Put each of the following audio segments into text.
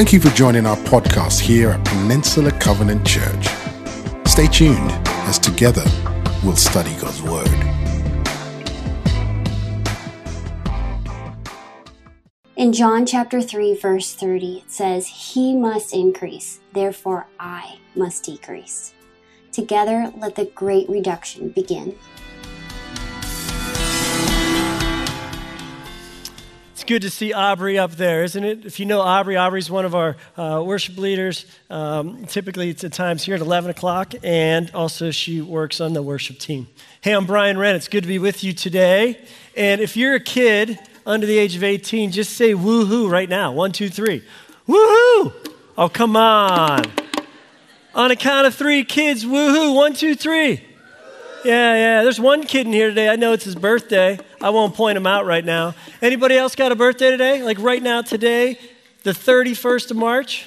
Thank you for joining our podcast here at Peninsula Covenant Church. Stay tuned as together we'll study God's Word. In John chapter 3, verse 30, it says, He must increase, therefore I must decrease. Together, let the great reduction begin. It's good to see Aubrey up there, isn't it? If you know Aubrey, Aubrey's one of our uh, worship leaders. Um, typically, it's at times here at 11 o'clock, and also she works on the worship team. Hey, I'm Brian Wren. It's good to be with you today. And if you're a kid under the age of 18, just say woohoo right now. One, two, three. Woohoo! Oh, come on. On a count of three, kids, woohoo. One, two, three. Yeah, yeah. There's one kid in here today. I know it's his birthday. I won't point him out right now. Anybody else got a birthday today? Like right now, today, the 31st of March?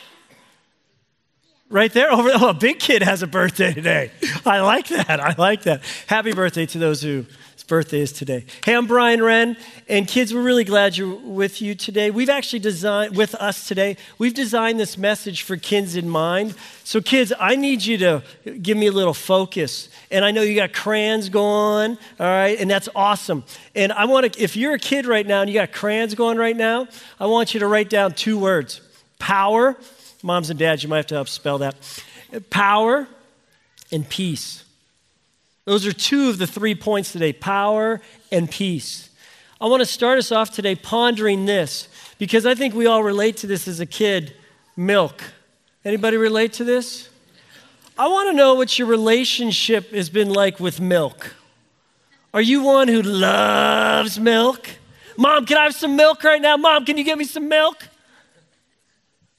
Right there? Over, oh, a big kid has a birthday today. I like that. I like that. Happy birthday to those who birthday is today. Hey, I'm Brian Wren, and kids, we're really glad you're with you today. We've actually designed, with us today, we've designed this message for kids in mind. So, kids, I need you to give me a little focus. And I know you got crayons going, all right, and that's awesome. And I want to, if you're a kid right now and you got crayons going right now, I want you to write down two words power. Moms and dads, you might have to help spell that. Power and peace. Those are two of the three points today power and peace. I want to start us off today pondering this because I think we all relate to this as a kid milk. Anybody relate to this? I want to know what your relationship has been like with milk. Are you one who loves milk? Mom, can I have some milk right now? Mom, can you give me some milk?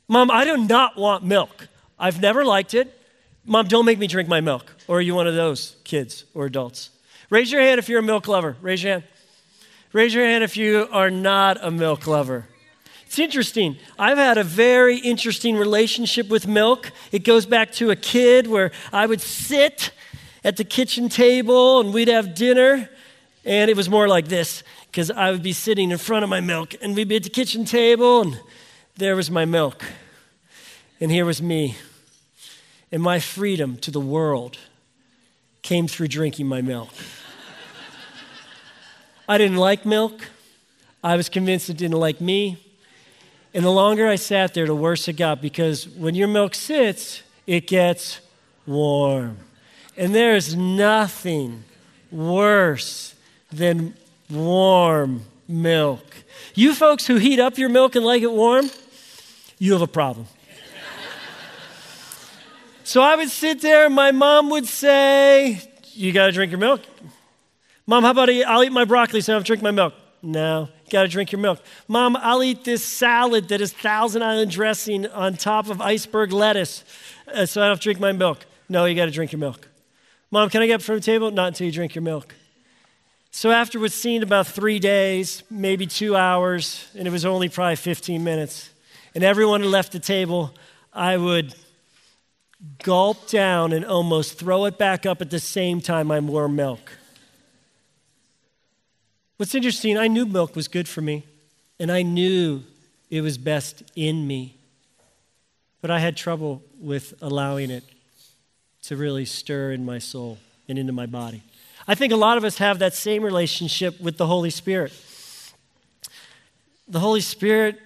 Mom, I do not want milk. I've never liked it. Mom, don't make me drink my milk. Or are you one of those kids or adults? Raise your hand if you're a milk lover. Raise your hand. Raise your hand if you are not a milk lover. It's interesting. I've had a very interesting relationship with milk. It goes back to a kid where I would sit at the kitchen table and we'd have dinner, and it was more like this because I would be sitting in front of my milk, and we'd be at the kitchen table, and there was my milk, and here was me and my freedom to the world came through drinking my milk. I didn't like milk. I was convinced it didn't like me. And the longer I sat there, the worse it got because when your milk sits, it gets warm. And there is nothing worse than warm milk. You folks who heat up your milk and like it warm, you have a problem. So I would sit there, and my mom would say, You got to drink your milk. Mom, how about I'll eat my broccoli so I don't drink my milk? No, got to drink your milk. Mom, I'll eat this salad that is Thousand Island dressing on top of iceberg lettuce uh, so I don't drink my milk. No, you got to drink your milk. Mom, can I get up from the table? Not until you drink your milk. So after what's seen about three days, maybe two hours, and it was only probably 15 minutes, and everyone had left the table, I would gulp down and almost throw it back up at the same time I'm warm milk. What's interesting, I knew milk was good for me, and I knew it was best in me, but I had trouble with allowing it to really stir in my soul and into my body. I think a lot of us have that same relationship with the Holy Spirit. The Holy Spirit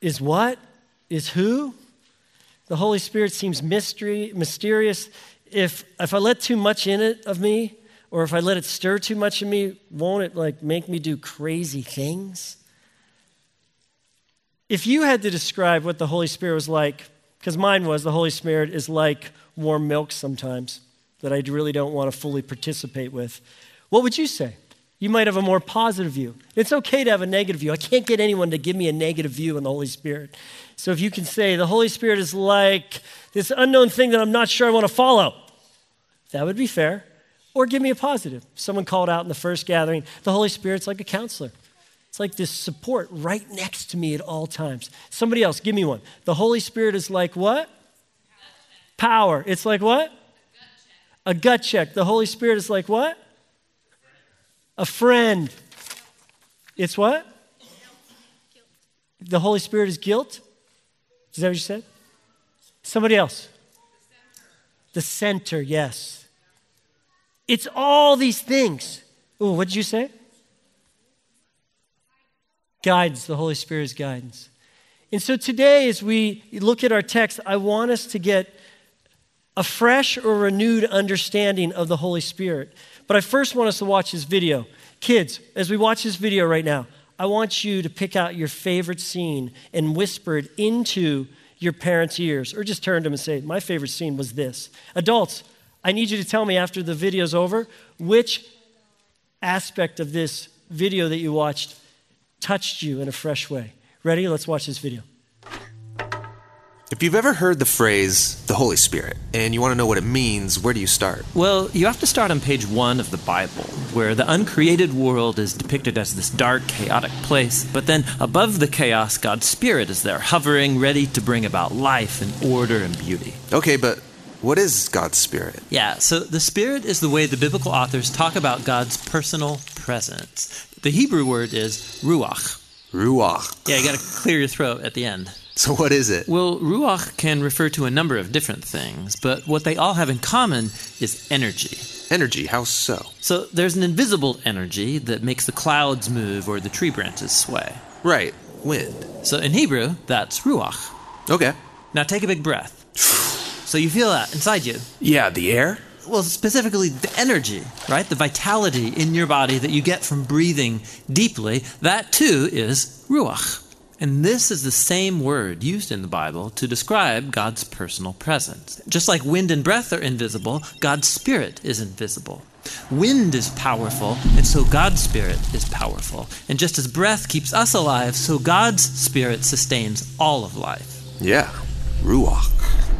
is what? Is who? The Holy Spirit seems mystery, mysterious. If, if I let too much in it of me, or if I let it stir too much in me, won't it like make me do crazy things? If you had to describe what the Holy Spirit was like, because mine was the Holy Spirit is like warm milk sometimes that I really don't want to fully participate with, what would you say? You might have a more positive view. It's okay to have a negative view. I can't get anyone to give me a negative view on the Holy Spirit. So if you can say, the Holy Spirit is like this unknown thing that I'm not sure I want to follow, that would be fair. Or give me a positive. Someone called out in the first gathering, the Holy Spirit's like a counselor. It's like this support right next to me at all times. Somebody else, give me one. The Holy Spirit is like what? Power. It's like what? A gut check. The Holy Spirit is like what? A friend. It's what? The Holy Spirit is guilt. Is that what you said? Somebody else. The center, yes. It's all these things. Oh, what did you say? Guidance. The Holy Spirit's guidance. And so today, as we look at our text, I want us to get a fresh or renewed understanding of the Holy Spirit. But I first want us to watch this video. Kids, as we watch this video right now, I want you to pick out your favorite scene and whisper it into your parents' ears, or just turn to them and say, My favorite scene was this. Adults, I need you to tell me after the video's over which aspect of this video that you watched touched you in a fresh way. Ready? Let's watch this video. If you've ever heard the phrase the Holy Spirit and you want to know what it means, where do you start? Well, you have to start on page one of the Bible, where the uncreated world is depicted as this dark, chaotic place. But then above the chaos, God's Spirit is there, hovering, ready to bring about life and order and beauty. Okay, but what is God's Spirit? Yeah, so the Spirit is the way the biblical authors talk about God's personal presence. The Hebrew word is ruach. Ruach. Yeah, you got to clear your throat at the end. So, what is it? Well, ruach can refer to a number of different things, but what they all have in common is energy. Energy, how so? So, there's an invisible energy that makes the clouds move or the tree branches sway. Right, wind. So, in Hebrew, that's ruach. Okay. Now, take a big breath. so, you feel that inside you. Yeah, the air? Well, specifically the energy, right? The vitality in your body that you get from breathing deeply, that too is ruach. And this is the same word used in the Bible to describe God's personal presence. Just like wind and breath are invisible, God's Spirit is invisible. Wind is powerful, and so God's Spirit is powerful. And just as breath keeps us alive, so God's Spirit sustains all of life. Yeah, Ruach.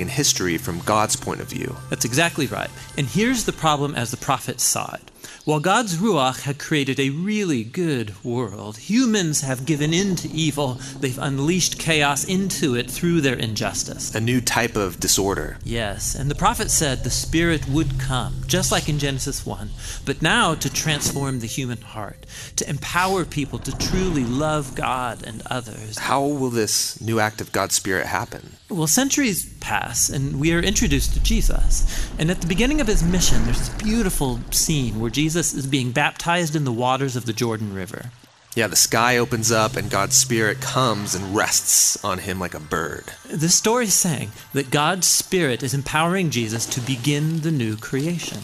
in history from God's point of view. That's exactly right. And here's the problem as the prophets saw it. While God's Ruach had created a really good world, humans have given in to evil. They've unleashed chaos into it through their injustice. A new type of disorder. Yes, and the prophet said the Spirit would come, just like in Genesis 1, but now to transform the human heart, to empower people to truly love God and others. How will this new act of God's Spirit happen? Well, centuries pass, and we are introduced to Jesus. And at the beginning of his mission, there's this beautiful scene where Jesus is being baptized in the waters of the Jordan River. Yeah, the sky opens up and God's Spirit comes and rests on him like a bird. The story is saying that God's Spirit is empowering Jesus to begin the new creation.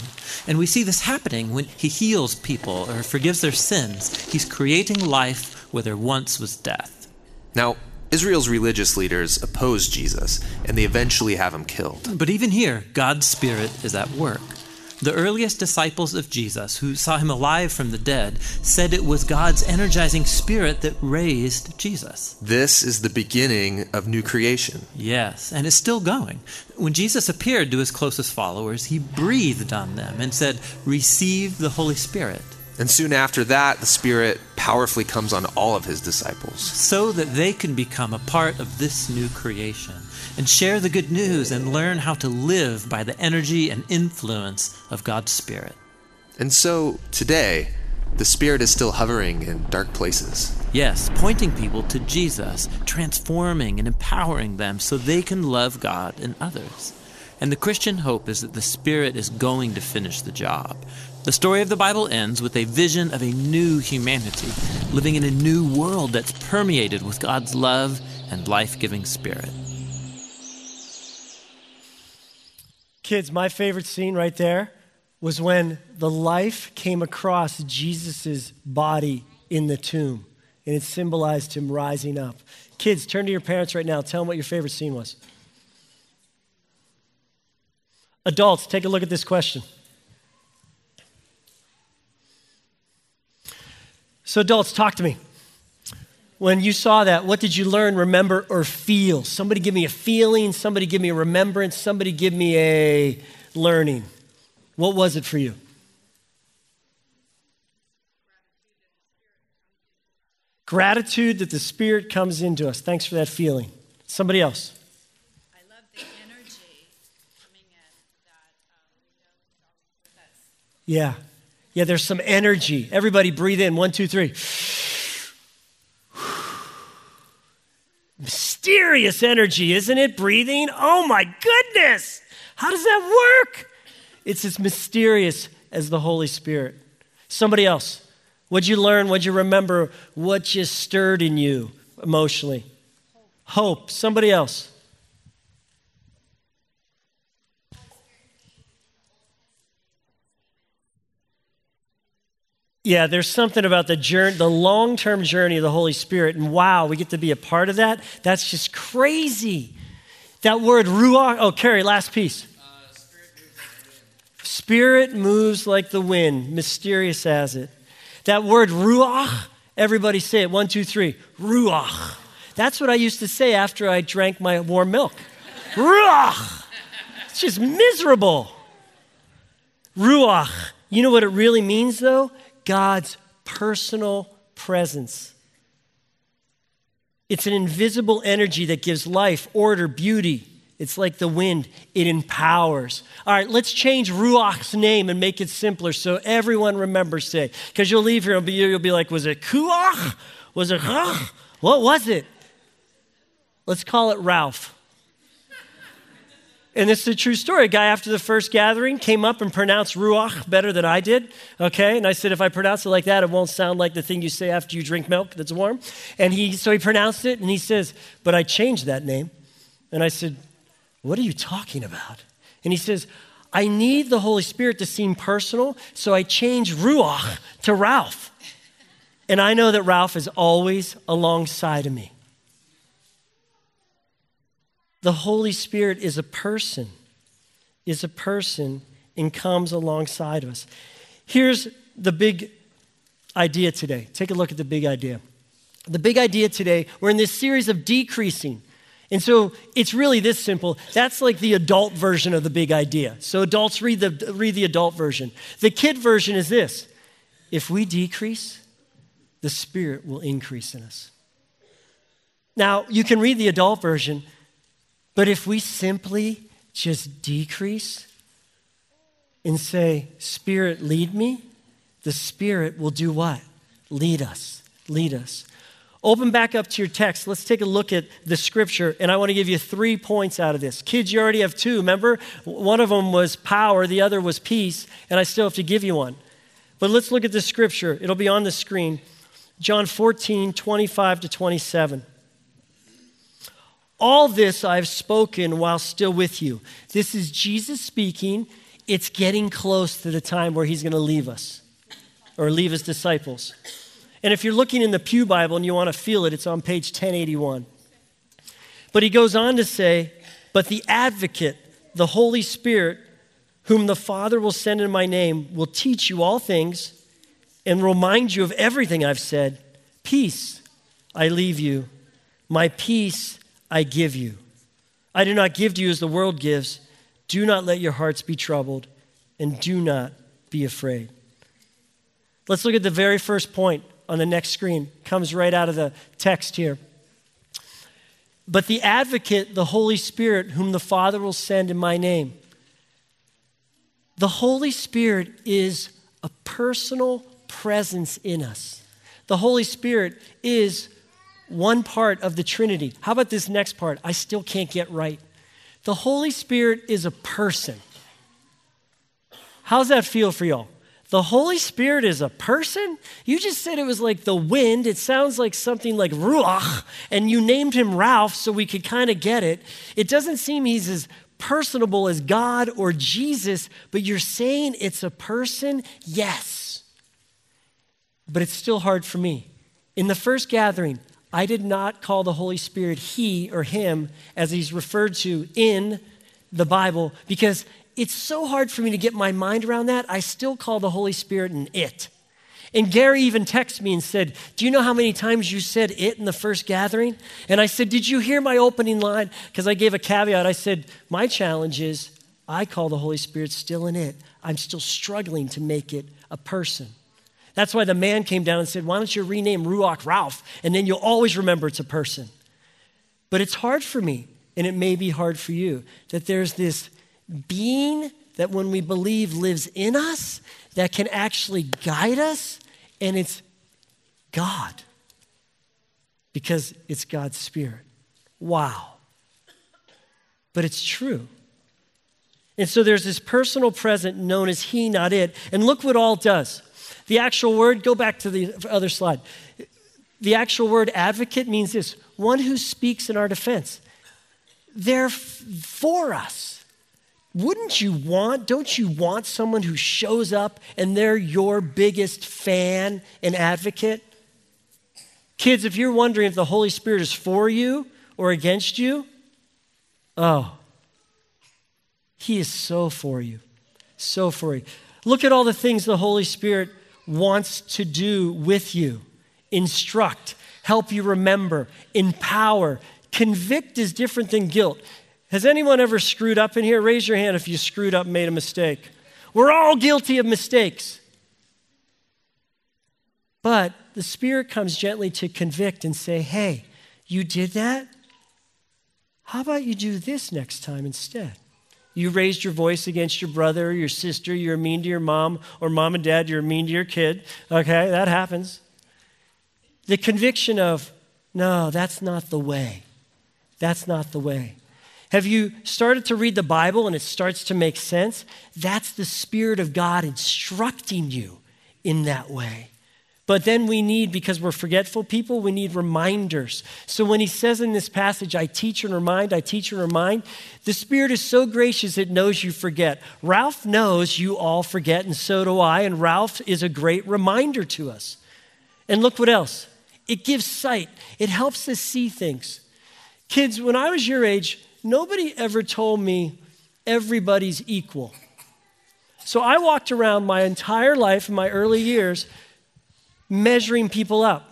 And we see this happening when he heals people or forgives their sins. He's creating life where there once was death. Now, Israel's religious leaders oppose Jesus, and they eventually have him killed. But even here, God's Spirit is at work. The earliest disciples of Jesus, who saw him alive from the dead, said it was God's energizing spirit that raised Jesus. This is the beginning of new creation. Yes, and it's still going. When Jesus appeared to his closest followers, he breathed on them and said, Receive the Holy Spirit. And soon after that, the Spirit powerfully comes on all of his disciples. So that they can become a part of this new creation and share the good news and learn how to live by the energy and influence of God's Spirit. And so, today, the Spirit is still hovering in dark places. Yes, pointing people to Jesus, transforming and empowering them so they can love God and others. And the Christian hope is that the Spirit is going to finish the job. The story of the Bible ends with a vision of a new humanity, living in a new world that's permeated with God's love and life giving Spirit. Kids, my favorite scene right there was when the life came across Jesus' body in the tomb, and it symbolized him rising up. Kids, turn to your parents right now. Tell them what your favorite scene was. Adults, take a look at this question. So, adults, talk to me. when you saw that, what did you learn, remember, or feel? Somebody give me a feeling, somebody give me a remembrance, somebody give me a learning. What was it for you? Gratitude that the Spirit comes into us. Thanks for that feeling. Somebody else. I love the energy coming in that um, we know with us. Yeah. Yeah, there's some energy. Everybody breathe in. One, two, three. Mysterious energy, isn't it? Breathing. Oh my goodness. How does that work? It's as mysterious as the Holy Spirit. Somebody else. What'd you learn? What'd you remember? What just stirred in you emotionally? Hope. Somebody else. Yeah, there's something about the journey, the long-term journey of the Holy Spirit, and wow, we get to be a part of that. That's just crazy. That word ruach. Oh, Carrie, last piece. Spirit moves like the wind, mysterious as it. That word ruach, everybody say it. One, two, three. Ruach. That's what I used to say after I drank my warm milk. ruach. It's just miserable. Ruach. You know what it really means, though? God's personal presence. It's an invisible energy that gives life, order, beauty. It's like the wind, it empowers. All right, let's change Ruach's name and make it simpler so everyone remembers say. Because you'll leave here and be you'll be like, was it Kuach? Was it Rach? What was it? Let's call it Ralph. And this is a true story. A guy after the first gathering came up and pronounced Ruach better than I did. Okay. And I said, if I pronounce it like that, it won't sound like the thing you say after you drink milk that's warm. And he, so he pronounced it and he says, but I changed that name. And I said, what are you talking about? And he says, I need the Holy Spirit to seem personal, so I changed Ruach to Ralph. And I know that Ralph is always alongside of me. The Holy Spirit is a person, is a person, and comes alongside of us. Here's the big idea today. Take a look at the big idea. The big idea today, we're in this series of decreasing. And so it's really this simple. That's like the adult version of the big idea. So adults read the, read the adult version. The kid version is this if we decrease, the Spirit will increase in us. Now, you can read the adult version, but if we simply just decrease and say, Spirit, lead me, the Spirit will do what? Lead us, lead us. Open back up to your text. Let's take a look at the scripture, and I want to give you three points out of this. Kids, you already have two. Remember, one of them was power, the other was peace, and I still have to give you one. But let's look at the scripture. It'll be on the screen. John 14, 25 to 27. All this I've spoken while still with you. This is Jesus speaking. It's getting close to the time where he's going to leave us or leave his disciples. And if you're looking in the Pew Bible and you want to feel it, it's on page 1081. But he goes on to say, But the advocate, the Holy Spirit, whom the Father will send in my name, will teach you all things and remind you of everything I've said. Peace I leave you, my peace I give you. I do not give to you as the world gives. Do not let your hearts be troubled, and do not be afraid. Let's look at the very first point on the next screen. Comes right out of the text here. But the advocate, the Holy Spirit, whom the Father will send in my name. The Holy Spirit is a personal presence in us. The Holy Spirit is one part of the Trinity. How about this next part? I still can't get right. The Holy Spirit is a person. How's that feel for y'all? The Holy Spirit is a person? You just said it was like the wind. It sounds like something like Ruach, and you named him Ralph so we could kind of get it. It doesn't seem he's as personable as God or Jesus, but you're saying it's a person? Yes. But it's still hard for me. In the first gathering, I did not call the Holy Spirit he or him as he's referred to in the Bible because it's so hard for me to get my mind around that. I still call the Holy Spirit an it. And Gary even texted me and said, Do you know how many times you said it in the first gathering? And I said, Did you hear my opening line? Because I gave a caveat. I said, My challenge is I call the Holy Spirit still in it. I'm still struggling to make it a person. That's why the man came down and said, Why don't you rename Ruach Ralph? And then you'll always remember it's a person. But it's hard for me, and it may be hard for you, that there's this being that when we believe lives in us that can actually guide us and it's God because it's God's Spirit. Wow. But it's true. And so there's this personal present known as He, not it. And look what all does. The actual word, go back to the other slide. The actual word advocate means this one who speaks in our defense. They're f- for us. Wouldn't you want, don't you want someone who shows up and they're your biggest fan and advocate? Kids, if you're wondering if the Holy Spirit is for you or against you, oh, He is so for you. So for you. Look at all the things the Holy Spirit wants to do with you instruct, help you remember, empower. Convict is different than guilt. Has anyone ever screwed up in here? Raise your hand if you screwed up made a mistake. We're all guilty of mistakes. But the Spirit comes gently to convict and say, hey, you did that? How about you do this next time instead? You raised your voice against your brother or your sister, you're mean to your mom, or mom and dad, you're mean to your kid. Okay, that happens. The conviction of, no, that's not the way. That's not the way. Have you started to read the Bible and it starts to make sense? That's the Spirit of God instructing you in that way. But then we need, because we're forgetful people, we need reminders. So when he says in this passage, I teach and remind, I teach and remind, the Spirit is so gracious it knows you forget. Ralph knows you all forget, and so do I, and Ralph is a great reminder to us. And look what else it gives sight, it helps us see things. Kids, when I was your age, nobody ever told me everybody's equal. So I walked around my entire life in my early years measuring people up.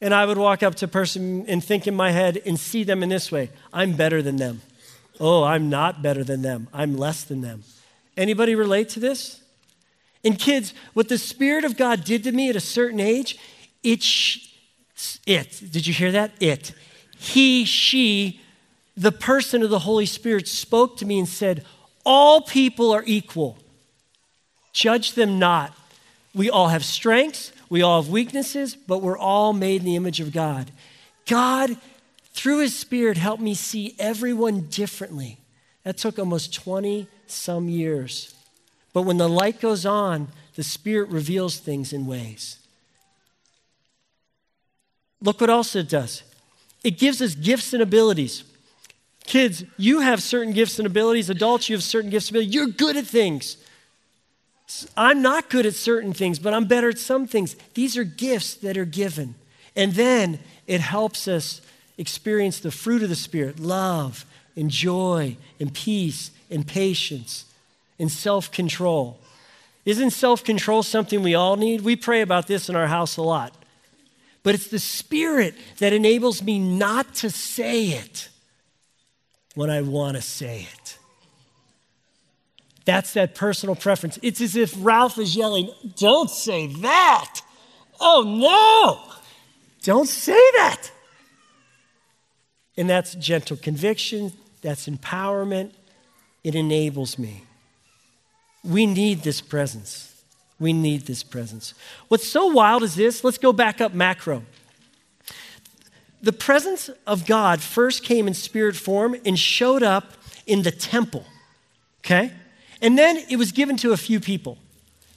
And I would walk up to a person and think in my head and see them in this way I'm better than them. Oh, I'm not better than them. I'm less than them. Anybody relate to this? And kids, what the Spirit of God did to me at a certain age, it, sh- it, did you hear that? It. He, she, the person of the Holy Spirit spoke to me and said, All people are equal. Judge them not. We all have strengths, we all have weaknesses, but we're all made in the image of God. God, through His Spirit, helped me see everyone differently. That took almost 20 some years. But when the light goes on, the Spirit reveals things in ways. Look what else it does it gives us gifts and abilities. Kids, you have certain gifts and abilities. Adults, you have certain gifts and abilities. You're good at things. I'm not good at certain things, but I'm better at some things. These are gifts that are given. And then it helps us experience the fruit of the Spirit love and joy and peace and patience and self control. Isn't self control something we all need? We pray about this in our house a lot. But it's the Spirit that enables me not to say it when I want to say it. That's that personal preference. It's as if Ralph is yelling, Don't say that. Oh no, don't say that. And that's gentle conviction, that's empowerment. It enables me. We need this presence. We need this presence. What's so wild is this? Let's go back up macro. The presence of God first came in spirit form and showed up in the temple. Okay? And then it was given to a few people.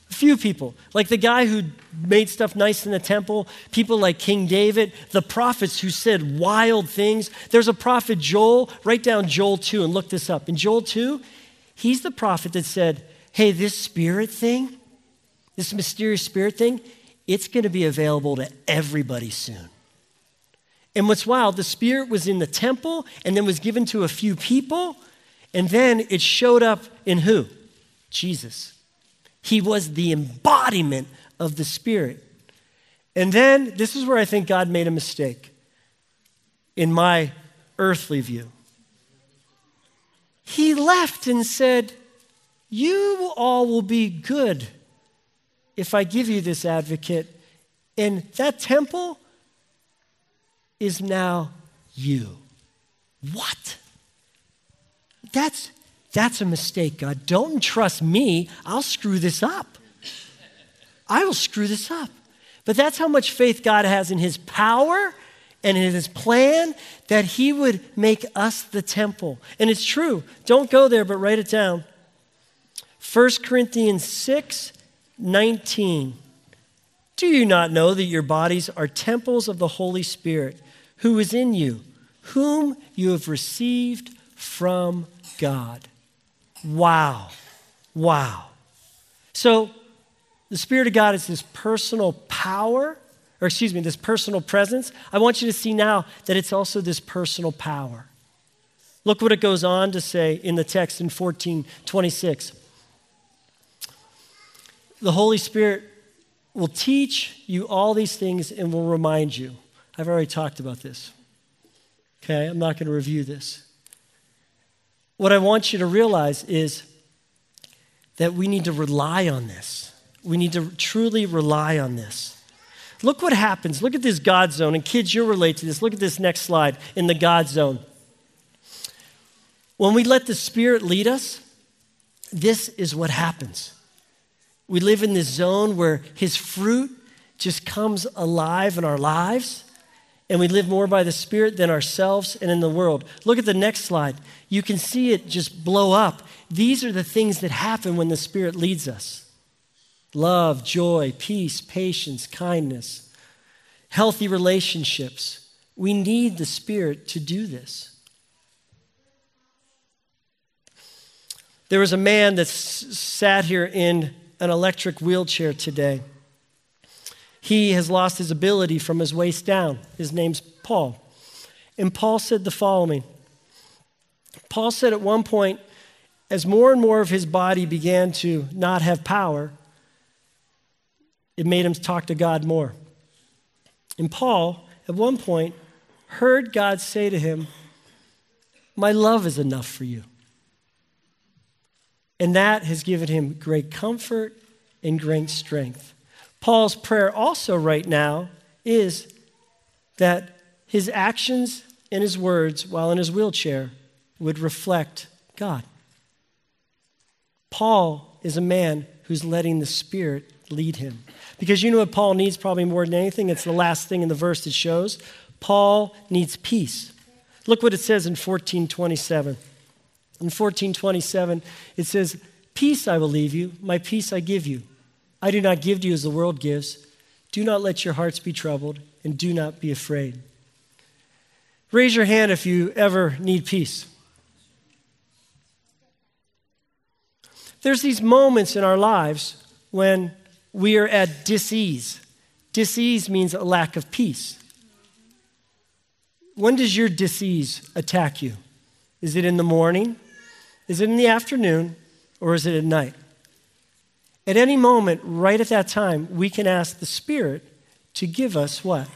A few people, like the guy who made stuff nice in the temple, people like King David, the prophets who said wild things. There's a prophet, Joel. Write down Joel 2 and look this up. In Joel 2, he's the prophet that said, Hey, this spirit thing, this mysterious spirit thing, it's going to be available to everybody soon. And what's wild, the spirit was in the temple and then was given to a few people and then it showed up in who? Jesus. He was the embodiment of the Spirit. And then this is where I think God made a mistake in my earthly view. He left and said, You all will be good if I give you this advocate. And that temple is now you. What? That's, that's a mistake, God. Don't trust me. I'll screw this up. I will screw this up. But that's how much faith God has in his power and in his plan that he would make us the temple. And it's true. Don't go there, but write it down. 1 Corinthians 6 19. Do you not know that your bodies are temples of the Holy Spirit who is in you, whom you have received from God? Wow. Wow. So, the Spirit of God is this personal power, or excuse me, this personal presence. I want you to see now that it's also this personal power. Look what it goes on to say in the text in 1426. The Holy Spirit will teach you all these things and will remind you. I've already talked about this. Okay, I'm not going to review this. What I want you to realize is that we need to rely on this. We need to truly rely on this. Look what happens. Look at this God zone. And kids, you'll relate to this. Look at this next slide in the God zone. When we let the Spirit lead us, this is what happens. We live in this zone where His fruit just comes alive in our lives, and we live more by the Spirit than ourselves and in the world. Look at the next slide. You can see it just blow up. These are the things that happen when the Spirit leads us love, joy, peace, patience, kindness, healthy relationships. We need the Spirit to do this. There was a man that s- sat here in an electric wheelchair today. He has lost his ability from his waist down. His name's Paul. And Paul said the following Paul said at one point, as more and more of his body began to not have power, it made him talk to God more. And Paul, at one point, heard God say to him, My love is enough for you. And that has given him great comfort and great strength. Paul's prayer also, right now, is that his actions and his words while in his wheelchair would reflect God. Paul is a man who's letting the Spirit lead him. Because you know what Paul needs probably more than anything? It's the last thing in the verse that shows. Paul needs peace. Look what it says in 1427. In 1427, it says, Peace I will leave you, my peace I give you. I do not give to you as the world gives. Do not let your hearts be troubled, and do not be afraid. Raise your hand if you ever need peace. There's these moments in our lives when we are at disease. Disease means a lack of peace. When does your disease attack you? Is it in the morning? Is it in the afternoon? Or is it at night? At any moment, right at that time, we can ask the Spirit to give us what?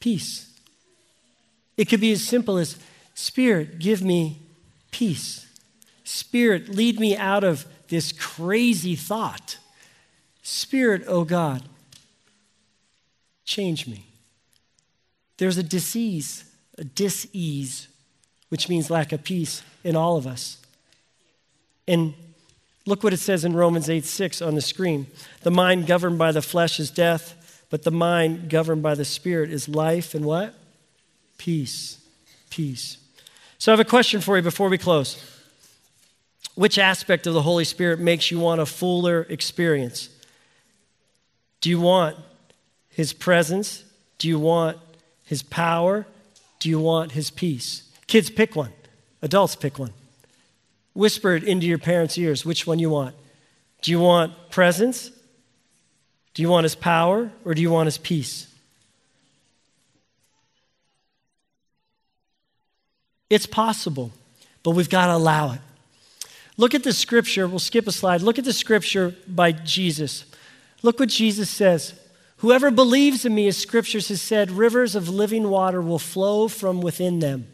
Peace. It could be as simple as Spirit, give me peace. Spirit, lead me out of this crazy thought. Spirit, oh God, change me. There's a disease, a disease, which means lack of peace in all of us. And look what it says in Romans 8 6 on the screen. The mind governed by the flesh is death, but the mind governed by the spirit is life and what? Peace. Peace. So I have a question for you before we close. Which aspect of the Holy Spirit makes you want a fuller experience? Do you want His presence? Do you want His power? Do you want His peace? Kids, pick one. Adults, pick one. Whisper it into your parents' ears which one you want. Do you want presence? Do you want His power? Or do you want His peace? It's possible, but we've got to allow it. Look at the scripture. We'll skip a slide. Look at the scripture by Jesus. Look what Jesus says Whoever believes in me, as scriptures has said, rivers of living water will flow from within them.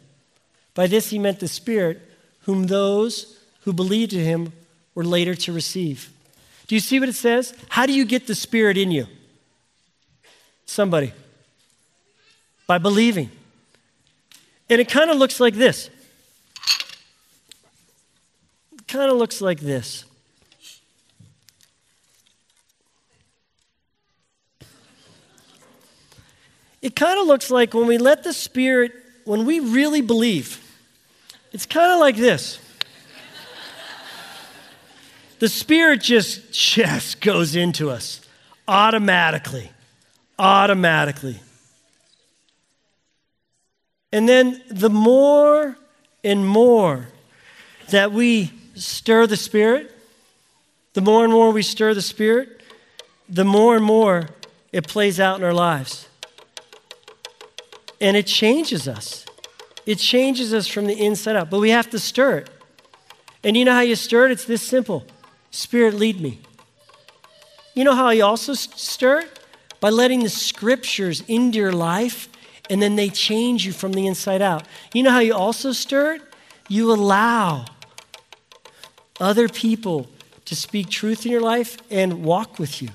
By this he meant the Spirit, whom those who believed in him were later to receive. Do you see what it says? How do you get the Spirit in you? Somebody. By believing. And it kind of looks like this. Kind of looks like this. It kind of looks like when we let the Spirit, when we really believe, it's kind of like this. the Spirit just, just goes into us automatically. Automatically. And then the more and more that we stir the Spirit, the more and more we stir the Spirit, the more and more it plays out in our lives. And it changes us. It changes us from the inside out, but we have to stir it. And you know how you stir it? It's this simple Spirit, lead me. You know how you also stir it? By letting the scriptures into your life, and then they change you from the inside out. You know how you also stir it? You allow other people to speak truth in your life and walk with you.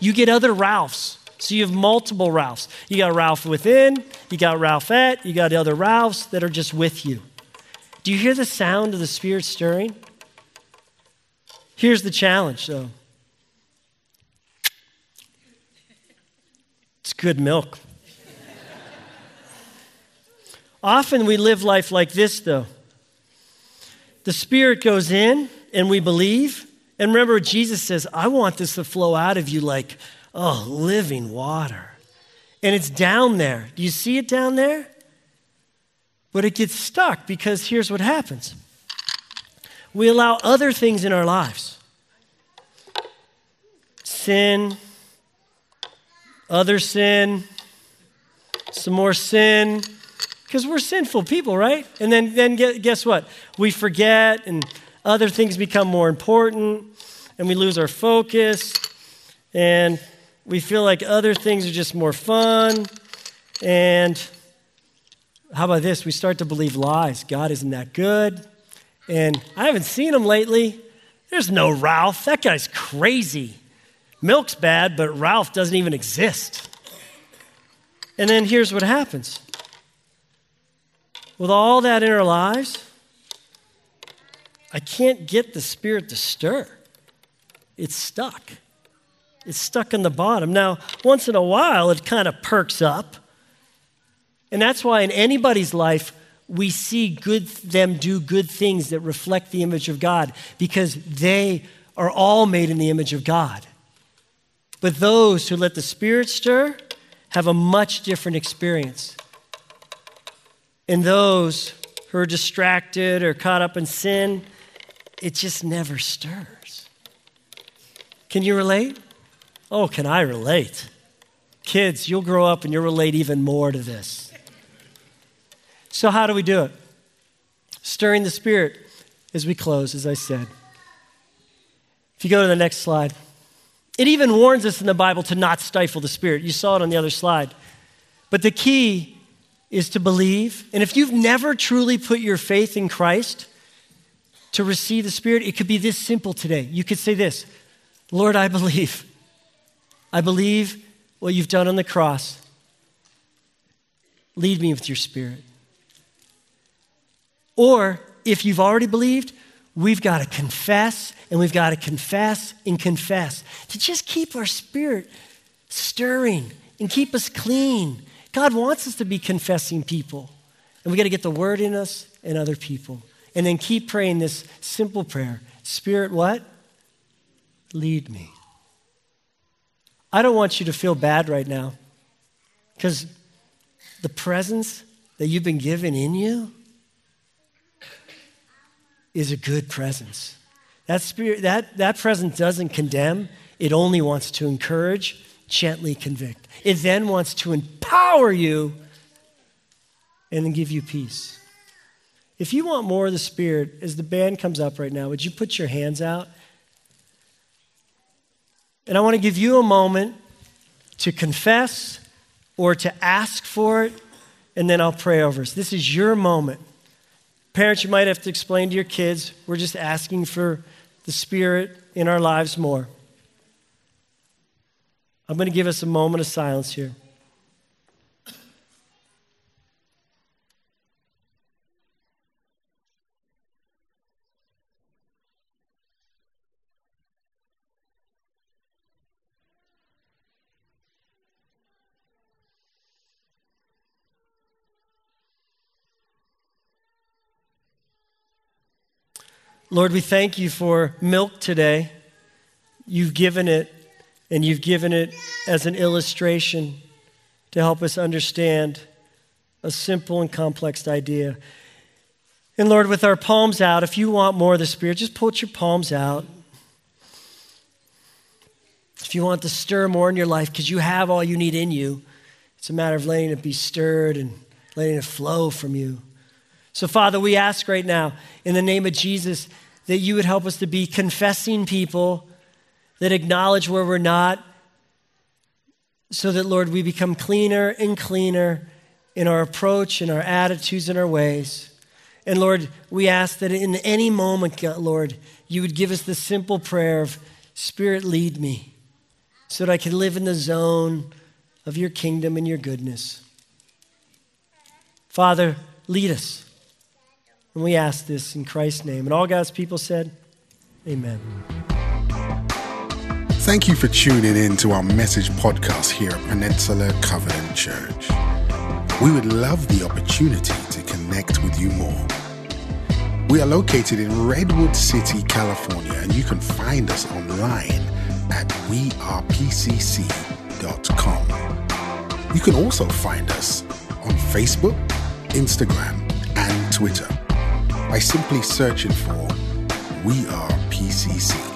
You get other Ralphs so you have multiple Ralphs. You got Ralph within, you got Ralph Ralphette, you got other Ralphs that are just with you. Do you hear the sound of the Spirit stirring? Here's the challenge, though it's good milk. Often we live life like this, though. The Spirit goes in and we believe. And remember, Jesus says, I want this to flow out of you like Oh, living water. And it's down there. Do you see it down there? But it gets stuck because here's what happens we allow other things in our lives sin, other sin, some more sin, because we're sinful people, right? And then, then guess what? We forget, and other things become more important, and we lose our focus, and we feel like other things are just more fun. And how about this? We start to believe lies. God isn't that good. And I haven't seen him lately. There's no Ralph. That guy's crazy. Milk's bad, but Ralph doesn't even exist. And then here's what happens with all that in our lives, I can't get the Spirit to stir. It's stuck. It's stuck in the bottom. Now, once in a while, it kind of perks up. And that's why in anybody's life, we see good, them do good things that reflect the image of God because they are all made in the image of God. But those who let the Spirit stir have a much different experience. And those who are distracted or caught up in sin, it just never stirs. Can you relate? Oh, can I relate? Kids, you'll grow up and you'll relate even more to this. So, how do we do it? Stirring the Spirit as we close, as I said. If you go to the next slide, it even warns us in the Bible to not stifle the Spirit. You saw it on the other slide. But the key is to believe. And if you've never truly put your faith in Christ to receive the Spirit, it could be this simple today. You could say this Lord, I believe. I believe what you've done on the cross. Lead me with your spirit. Or if you've already believed, we've got to confess and we've got to confess and confess to just keep our spirit stirring and keep us clean. God wants us to be confessing people. And we got to get the word in us and other people. And then keep praying this simple prayer Spirit, what? Lead me. I don't want you to feel bad right now because the presence that you've been given in you is a good presence. That, spirit, that, that presence doesn't condemn, it only wants to encourage, gently convict. It then wants to empower you and then give you peace. If you want more of the Spirit, as the band comes up right now, would you put your hands out? And I want to give you a moment to confess or to ask for it, and then I'll pray over us. This is your moment. Parents, you might have to explain to your kids, we're just asking for the Spirit in our lives more. I'm going to give us a moment of silence here. Lord, we thank you for milk today. You've given it, and you've given it as an illustration to help us understand a simple and complex idea. And Lord, with our palms out, if you want more of the Spirit, just put your palms out. If you want to stir more in your life, because you have all you need in you, it's a matter of letting it be stirred and letting it flow from you. So, Father, we ask right now, in the name of Jesus, that you would help us to be confessing people that acknowledge where we're not, so that, Lord, we become cleaner and cleaner in our approach, in our attitudes, in our ways. And Lord, we ask that in any moment, Lord, you would give us the simple prayer of, Spirit, lead me, so that I can live in the zone of your kingdom and your goodness. Father, lead us. And we ask this in Christ's name. And all God's people said, Amen. Thank you for tuning in to our message podcast here at Peninsula Covenant Church. We would love the opportunity to connect with you more. We are located in Redwood City, California, and you can find us online at wearepcc.com. You can also find us on Facebook, Instagram, and Twitter by simply searching for We Are PCC.